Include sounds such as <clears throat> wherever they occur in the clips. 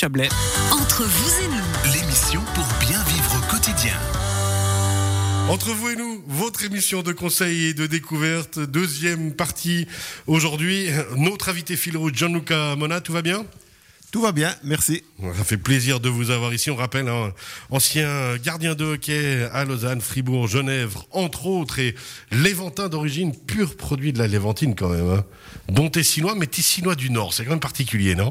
Chablais. Entre vous et nous, L'émission pour bien vivre au quotidien. Entre vous et nous, votre émission de conseil et de découverte, deuxième partie aujourd'hui. Notre invité fil rouge, Gianluca Mona, tout va bien? Tout va bien, merci. Ça fait plaisir de vous avoir ici. On rappelle, hein, ancien gardien de hockey à Lausanne, Fribourg, Genève, entre autres, et Léventin d'origine, pur produit de la Léventine quand même. Hein. Bon Tessinois, mais Tessinois du Nord, c'est quand même particulier, non?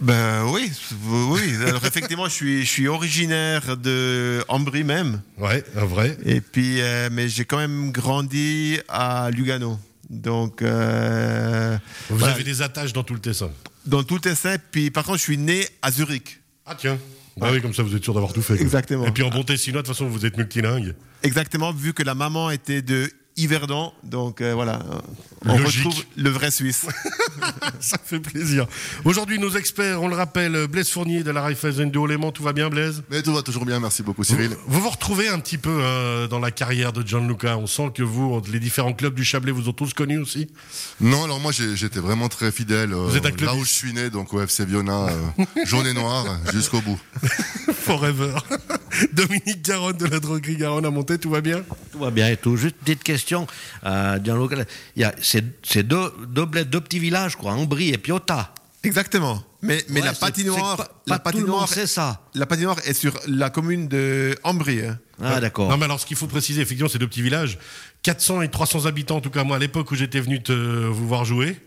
Ben oui, oui. Alors effectivement, je suis, je suis originaire de Ambry même. Ouais, un vrai. Et puis, euh, mais j'ai quand même grandi à Lugano. Donc, euh, Vous voilà. avez des attaches dans tout le Tessin. dans tout le Tessin. Puis par contre, je suis né à Zurich. Ah tiens. Bah oui, comme ça vous êtes sûr d'avoir tout fait. quoi. Exactement. Et puis en bon Tessinois, de toute façon, vous êtes multilingue. Exactement, vu que la maman était de Yverdon. Donc euh, voilà, on Logique. retrouve le vrai Suisse. <laughs> Ça fait plaisir. Aujourd'hui, nos experts, on le rappelle, Blaise Fournier de la Raiffeisen de Haut-Léman. Tout va bien, Blaise? Mais tout va toujours bien, merci beaucoup Cyril. Vous vous retrouvez un petit peu euh, dans la carrière de Gianluca. On sent que vous, les différents clubs du Chablais, vous ont tous connus aussi. Non, alors moi j'ai- j'étais vraiment très fidèle euh, Vous êtes un clubiste. là où je suis né, donc au FC Viona, euh, <laughs> jaune et noir, jusqu'au bout. Forever. <laughs> Dominique Garonne de la droguerie Garonne à monter, tout va bien? Tout va bien et tout. Juste une petite question. Euh, il y a c'est c'est deux, deux, bleds, deux petits villages, quoi, Ambry et Piota. Exactement. Mais, mais Ouais, la c'est- patinoire, c'est pas- la pas patinoire, sait ça. la patinoire est sur la commune de Ambry. hein. Ah, d'accord. Non, mais alors, ce qu'il faut préciser, effectivement, c'est deux petits villages. 400 et 300 habitants, en tout cas, moi, à l'époque où j'étais venu te, vous voir jouer.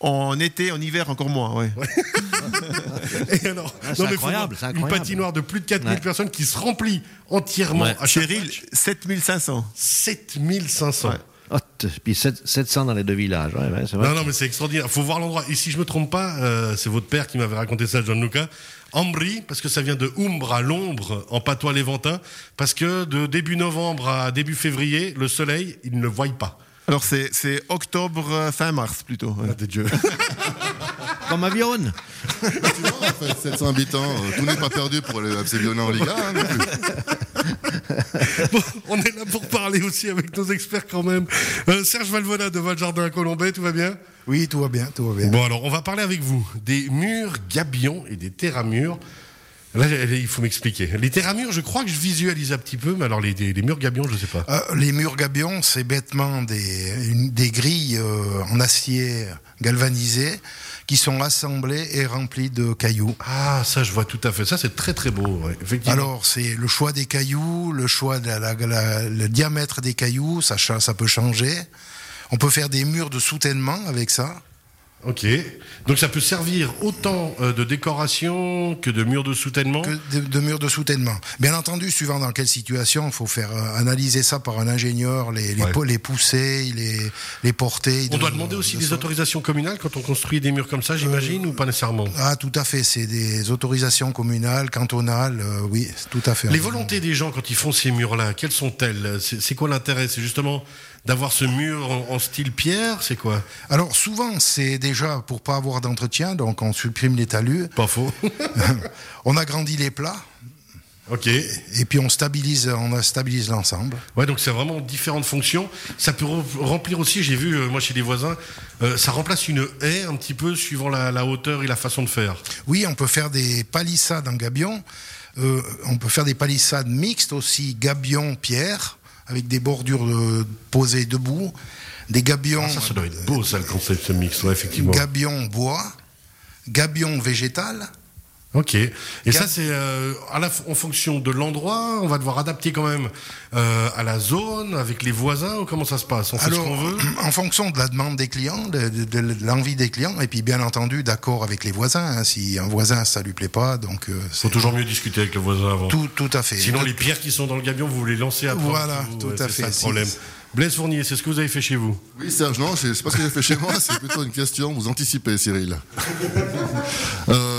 En été, en hiver, encore moins. Ouais. <laughs> Et alors, Ah, c'est non, mais faut incroyable, Une incroyable. patinoire de plus de 4000 Ouais. personnes qui se remplit entièrement Ouais. à Cheryl, match. 7500. 7500. Ouais. Oh, puis sept- 700 dans les deux villages. Ouais, ouais, c'est vrai. Non, non, mais c'est extraordinaire. faut voir l'endroit. Et si je me trompe pas, euh, c'est votre père qui m'avait raconté ça, Gianluca. Ambry, parce que ça vient de Umbre à l'ombre, en patois léventin, parce que de début novembre à début février, le soleil, il ne le voit pas. Alors c'est c'est octobre, euh, fin mars plutôt. ouais. Ah, des dieux. Comme avion. Tu vois, en fait, 700 habitants, euh, tout n'est pas perdu pour le FC Viona en Liga. hein, non plus. <laughs> Bon, on est là pour parler aussi avec nos experts quand même. Euh, Serge Valvona de Valjardin à Colombay, tout va bien? Oui, tout va bien, tout va bien. Bon, alors, on va parler avec vous des murs gabions et des terramures. Là, il faut m'expliquer. Les terramures, je crois que je visualise un petit peu, mais alors les, les- les murs gabions, je sais pas. Euh, les murs gabions, c'est bêtement des, une- des grilles euh, en acier galvanisé qui sont assemblées et remplies de cailloux. Ah, ça, je vois tout à fait. Ça, c'est très très beau, ouais, effectivement. Alors, c'est le choix des cailloux, le choix de la- la- la- le diamètre des cailloux, ça, ça peut changer. On peut faire des murs de soutènement avec ça. Ok. Donc ça peut servir autant euh, de décoration que de murs de soutènement? que de, de murs de soutènement. Bien entendu, suivant dans quelle situation, il faut faire euh, analyser ça par un ingénieur, les, les, Ouais. po- les pousser, les, les porter. On de- doit demander aussi de des autorisations communales quand on construit des murs comme ça, j'imagine, ou pas nécessairement? Ah, tout à fait. C'est des autorisations communales, cantonales. euh, oui, tout à fait. Les volontés des gens quand ils font ces murs-là, quelles sont-elles? C'est c'est quoi l'intérêt? C'est justement d'avoir ce mur en, en style pierre C'est quoi? Alors souvent, c'est déjà pour pas avoir d'entretien, donc on supprime les talus, Pas faux. <laughs> on agrandit les plats ok. et puis on stabilise, on stabilise l'ensemble. Ouais, donc c'est vraiment différentes fonctions. Ça peut re- remplir aussi, j'ai vu, euh, moi chez des voisins, euh, ça remplace une haie un petit peu suivant la, la hauteur et la façon de faire. Oui, on peut faire des palissades en gabion. Euh, on peut faire des palissades mixtes aussi, gabion-pierre, avec des bordures euh, posées debout. Des gabions, Ah, ça, ça doit être beau, ça, le concept ce mix, ouais, effectivement. gabion bois, gabion végétal. Ok. Et ça, c'est euh, en fonction de l'endroit, on va devoir adapter quand même euh, à la zone, avec les voisins, ou comment ça se passe? On fait Alors, ce qu'on veut? <clears throat> en fonction de la demande des clients, de, de- de l'envie des clients, et puis bien entendu d'accord avec les voisins. hein. si un voisin ça lui plaît pas, donc euh, faut c'est toujours mieux discuter avec le voisin avant. tout, tout à fait. Sinon, les pierres qui sont dans le gabion, vous les lancez après. Voilà, vous- tout ouais, à c'est fait. ça le Si- problème. Blaise Fournier, c'est ce que vous avez fait chez vous? Oui Serge, non, c'est c'est pas ce que j'ai fait chez moi, c'est plutôt une question, vous anticipez Cyril. Euh, <laughs>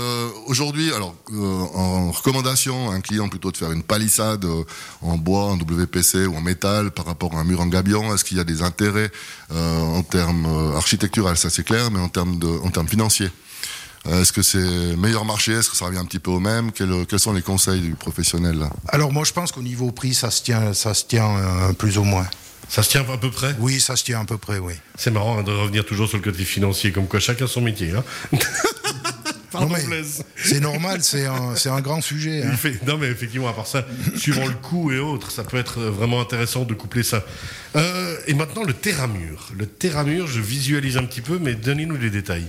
Aujourd'hui, alors euh, en recommandation, à un client plutôt de faire une palissade euh, en bois, en WPC ou en métal par rapport à un mur en gabion, est-ce qu'il y a des intérêts euh, en termes euh, architecturaux, ça c'est clair, mais en termes, de, en termes financiers Est-ce que c'est meilleur marché? Est-ce que ça revient un petit peu au même? Quels, quels sont les conseils du professionnel là? Alors moi je pense qu'au niveau prix ça se tient, ça se tient euh, plus ou moins. Ça se tient à peu près? Oui, ça se tient à peu près, oui. C'est marrant hein, de revenir toujours sur le côté financier, comme quoi chacun son métier. hein. <laughs> Non, mais c'est normal, c'est un, grand sujet. hein. Fait- Non, mais effectivement, à part ça, suivant le coût et autres, ça peut être vraiment intéressant de coupler ça. Euh, et maintenant, le terramur. Le terramur, je visualise un petit peu, mais donnez-nous les détails.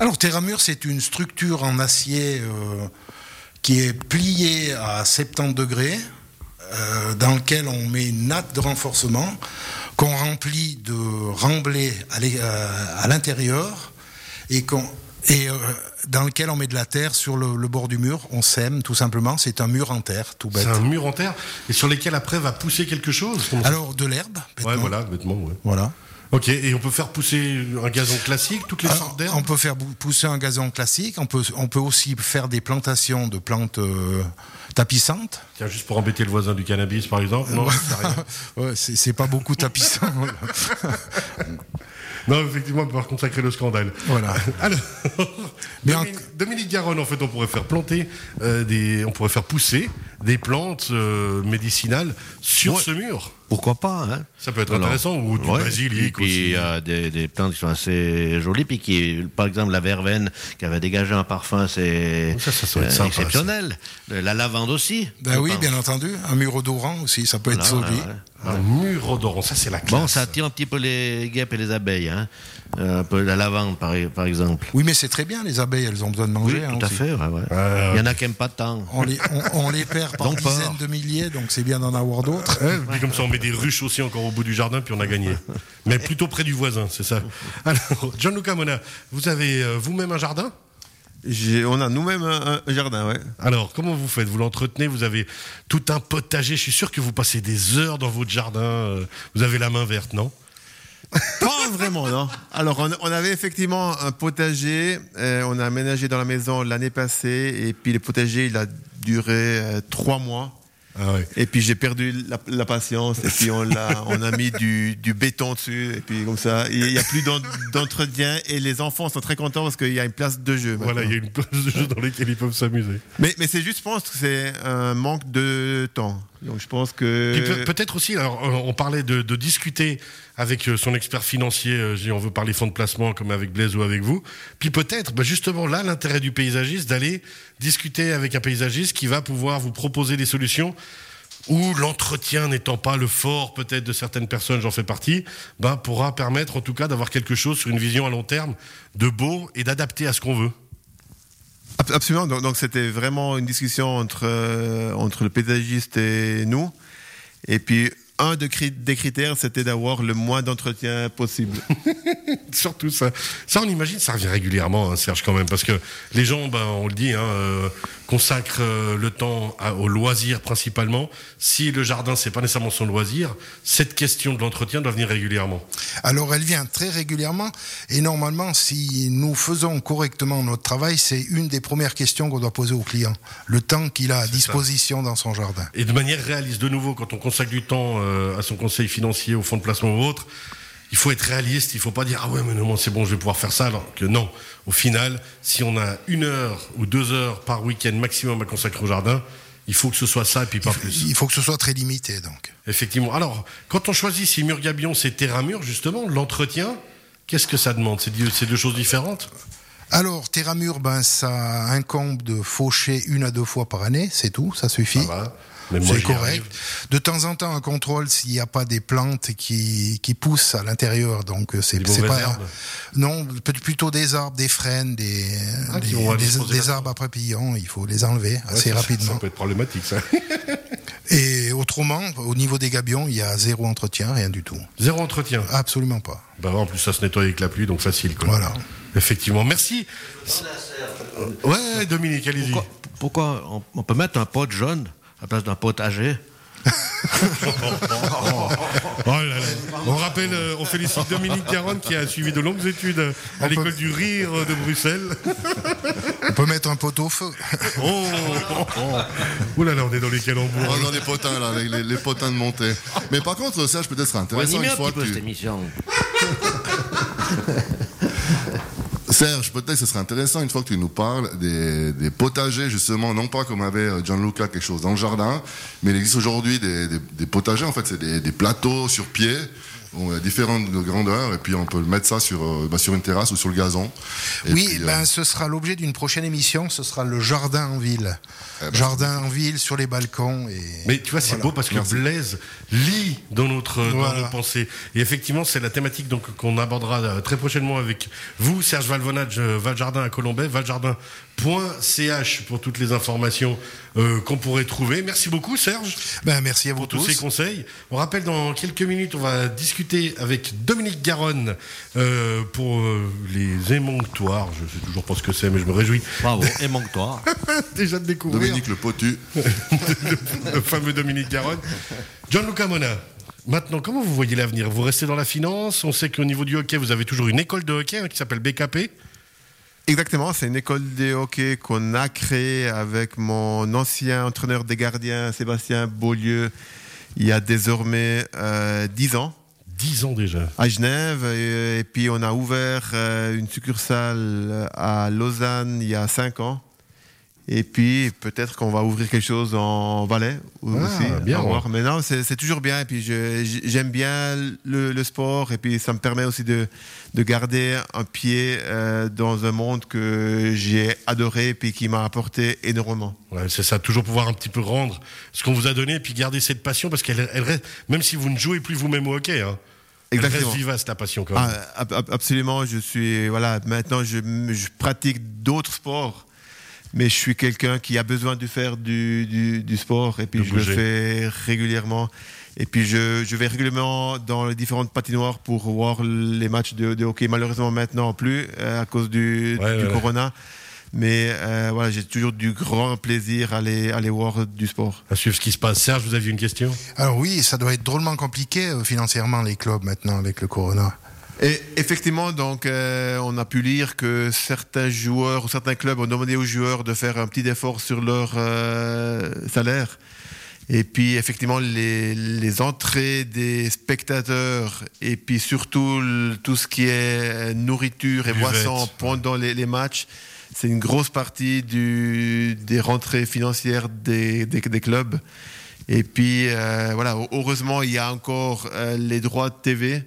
Alors, Terramur, c'est une structure en acier euh, qui est pliée à 70 degrés, euh, dans lequel on met une natte de renforcement, qu'on remplit de remblais à l'intérieur, et, qu'on- et euh, dans lequel on met de la terre sur le, le bord du mur. On sème, tout simplement. C'est un mur en terre, tout bête. C'est un mur en terre, et sur lesquels après va pousser quelque chose Alors, de l'herbe, Ouais, voilà, bêtement, ouais. Voilà. Ok, et on peut faire pousser un gazon classique, toutes les Alors, sortes d'herbes on peut faire pousser un gazon classique, on peut, on peut aussi faire des plantations de plantes euh, tapissantes. Tiens, juste pour embêter le voisin du cannabis, par exemple Non. <laughs> Ouais, c'est pas beaucoup tapissant. <laughs> Non, effectivement, contre, ça crée le scandale. Voilà. <laughs> Alors, Dominique, Dominique Garonne, en fait, on pourrait faire planter euh, des, on pourrait faire pousser des plantes euh, médicinales sur Ouais. ce mur. Pourquoi pas hein Ça peut être intéressant, ou du ouais. basilic puis, aussi. il y a des, des plantes qui sont assez jolies, puis qui, par exemple, la verveine qui avait dégagé un parfum, c'est euh, exceptionnel. La lavande aussi. ben oui, bien entendu. Un mur odorant aussi, ça peut être joli. ouais. Un mur odorant, ça c'est la classe. Bon, ça attire un petit peu les guêpes et les abeilles. Hein. Euh, un peu la lavande, par, par exemple. Oui, mais c'est très bien, les abeilles, elles ont besoin de Oui, manger. hein, tout à aussi. fait. ouais, ouais. Euh, Il y en a qui n'aiment pas tant. On les, on, on les perd par Donc, dizaines de milliers, donc c'est bien d'en avoir d'autres. Ouais, puis comme ça, on met des ruches aussi encore au bout du jardin, puis on a gagné. Mais plutôt près du voisin, c'est ça. Alors, Gianluca Mona, vous avez euh, vous-même un jardin? On a nous-mêmes un, un jardin, ouais. Alors, comment vous faites? Vous l'entretenez Vous avez tout un potager Je suis sûr que vous passez des heures dans votre jardin. euh, Vous avez la main verte, non? Pas vraiment, non. Alors, on, on avait effectivement un potager. euh, on a aménagé dans la maison l'année passée. Et puis, le potager, il a duré euh, trois mois. Ah. Et puis, j'ai perdu la, la patience. Et puis, on, l'a, <laughs> on a mis du, du béton dessus. Et puis, comme ça, il n'y a plus d'en- d'entretien. Et les enfants sont très contents parce qu'il y a une place de jeu. Voilà, il y a une place de jeu dans laquelle ils peuvent s'amuser. Mais, mais c'est juste, je pense que c'est un manque de temps. Donc, je pense que. Peut-être aussi, on parlait de, de discuter avec euh, son expert financier, euh, si on veut parler fonds de placement comme avec Blaise ou avec vous. Puis peut-être, bah, justement, là, l'intérêt du paysagiste, d'aller discuter avec un paysagiste qui va pouvoir vous proposer des solutions où l'entretien n'étant pas le fort peut-être de certaines personnes, j'en fais partie, bah, pourra permettre en tout cas d'avoir quelque chose sur une vision à long terme de beau et d'adapter à ce qu'on veut. Ab- Absolument. Donc, donc c'était vraiment une discussion entre, euh, entre le paysagiste et nous. Et puis, un de cri- des critères, c'était d'avoir le moins d'entretien possible. <laughs> Surtout ça. Ça, on imagine, ça revient régulièrement, hein, Serge, quand même, parce que les gens, ben, on le dit, hein, euh, consacrent euh, le temps à- au loisir principalement. Si le jardin, c'est pas nécessairement son loisir, cette question de l'entretien doit venir régulièrement. Alors elle vient très régulièrement et normalement si nous faisons correctement notre travail, c'est une des premières questions qu'on doit poser au client. Le temps qu'il a à disposition dans son jardin. Et de manière réaliste, de nouveau, quand on consacre du temps euh, à son conseil financier, au fonds de placement ou autre, il faut être réaliste, il faut pas dire ah ouais mais non c'est bon je vais pouvoir faire ça alors que non. Au final, si on a une heure ou deux heures par week-end maximum à consacrer au jardin, il faut que ce soit ça et puis pas plus. Il faut que ce soit très limité donc. Effectivement. Alors, quand on choisit si mur gabion c'est terramur, justement, l'entretien, qu'est-ce que ça demande? C'est deux, choses différentes? Alors Terramur, ben ça incombe de faucher une à deux fois par année, c'est tout, ça suffit. Va. C'est correct. arrive. De temps en temps, un contrôle s'il n'y a pas des plantes qui, qui poussent à l'intérieur. Donc, euh, c'est pas. herbes Non, plutôt des arbres, des frênes, des, Ah, des, arbres à papillons. Il faut les enlever assez Ouais, rapidement. Ça peut être problématique, ça. <laughs> Et autrement, au niveau des gabions, il y a zéro entretien, rien du tout. Zéro entretien. Absolument pas. Bah, en plus, ça se nettoie avec la pluie, donc facile. Quoi. Voilà. Effectivement. Merci. Ouais, Dominique, allez-y. Pourquoi, pourquoi on, on peut mettre un pot jaune? À la place d'un potager <laughs> Oh là là. On rappelle, euh, on félicite Dominique Caronne qui a suivi de longues études à l'école du rire de Bruxelles. On peut mettre un pot au feu. Oh, oh, oh. Ouh là là, on est dans les calembours. On est dans les potins, là, avec les, les potins de montée. Mais par contre, Serge, peut-être intéressant animer une un fois petit peu que cette tu... émission. <laughs> Serge, peut-être ce serait intéressant une fois que tu nous parles des, des potagers, justement, non pas comme avait euh, Gianluca quelque chose dans le jardin, mais il existe aujourd'hui des, des- des potagers, en fait, c'est des, des plateaux sur pied On a différentes grandeurs et puis on peut mettre ça sur, euh, bah, sur une terrasse ou sur le gazon. Et oui, puis, euh, ben, ce sera l'objet d'une prochaine émission. Ce sera le jardin en ville. Eh ben, jardin en ville, sur les balcons. Et... Mais tu vois, c'est Voilà. beau parce que Merci. Blaise lit dans notre dans Voilà. nos pensées. Et effectivement, c'est la thématique donc qu'on abordera euh, très prochainement avec vous, Serge Valvonage, Valjardin à Colombay, valjardin.ch pour toutes les informations euh, qu'on pourrait trouver. Merci beaucoup, Serge. Ben, merci à vous pour tous tous. ces conseils. On rappelle dans quelques minutes, on va discuter avec Dominique Garonne euh, pour euh, les émonctoires. Je sais toujours pas ce que c'est, mais je me réjouis Bravo, et manque-toi. <laughs> déjà de découvrir Dominique Le Potu. <laughs> le fameux Dominique Garonne. Gianluca Mona. Maintenant, comment vous voyez l'avenir? Vous restez dans la finance? On sait qu'au niveau du hockey, vous avez toujours une école de hockey hein, qui s'appelle BKP. Exactement, c'est une école de hockey qu'on a créée avec mon ancien entraîneur des gardiens, Sébastien Beaulieu, il y a désormais euh, 10 ans. 10 ans déjà. à Genève et, et puis on a ouvert euh, une succursale à Lausanne il y a cinq ans. Et puis peut-être qu'on va ouvrir quelque chose en Valais Ah, aussi. bien, ouais. Mais non, c'est toujours bien. Et puis j'aime bien le, le sport et puis ça me permet aussi de, de garder un pied euh, dans un monde que j'ai adoré et puis qui m'a apporté énormément. Ouais, c'est ça, toujours pouvoir un petit peu rendre ce qu'on vous a donné et puis garder cette passion parce qu'elle elle reste, même si vous ne jouez plus vous-même au hockey, hein, elle Exactement. reste vivace la passion quand même. Ah, ab- ab- absolument, je suis voilà. Maintenant, je, je pratique d'autres sports, mais je suis quelqu'un qui a besoin de faire du, du, du sport et puis De je le fais régulièrement. Et puis je, je vais régulièrement dans les différentes patinoires pour voir les matchs de, de hockey. Malheureusement maintenant plus euh, à cause du, Ouais, du ouais, corona. Mais euh, voilà, j'ai toujours du grand plaisir à aller, à aller voir du sport. À suivre ce qui se passe. Serge, vous aviez une question? Alors oui, ça doit être drôlement compliqué euh, financièrement les clubs maintenant avec le corona. Et effectivement, donc, euh, on a pu lire que certains joueurs ou certains clubs ont demandé aux joueurs de faire un petit effort sur leur euh, salaire. Et puis, effectivement, les, les entrées des spectateurs et puis surtout le- tout ce qui est nourriture et boissons pendant les, les matchs, c'est une grosse partie du, des rentrées financières des, des, des clubs. Et puis, euh, voilà, heureusement, il y a encore euh, les droits de TV.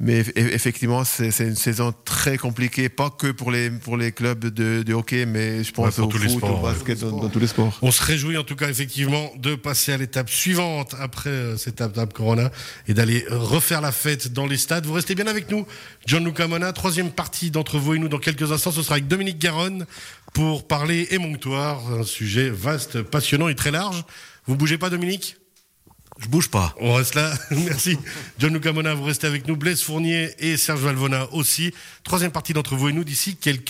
Mais eff- effectivement, c'est c'est une saison très compliquée, pas que pour les, pour les clubs de, de hockey, mais je pense pour au tous foot, les sports, au ouais. basket, dans, dans tous les sports. On se réjouit en tout cas effectivement de passer à l'étape suivante après euh, cette étape Corona et d'aller euh, refaire la fête dans les stades. Vous restez bien avec nous, Gianluca Mona. Troisième partie d'entre vous et nous dans quelques instants. Ce sera avec Dominique Garonne pour parler émonctoire, un sujet vaste, passionnant et très large. Vous bougez pas, Dominique? Je bouge pas. On reste là. <laughs> Merci. Gianluca Mona, vous restez avec nous. Blaise Fournier et Serge Valvona aussi. Troisième partie d'entre vous et nous d'ici quelques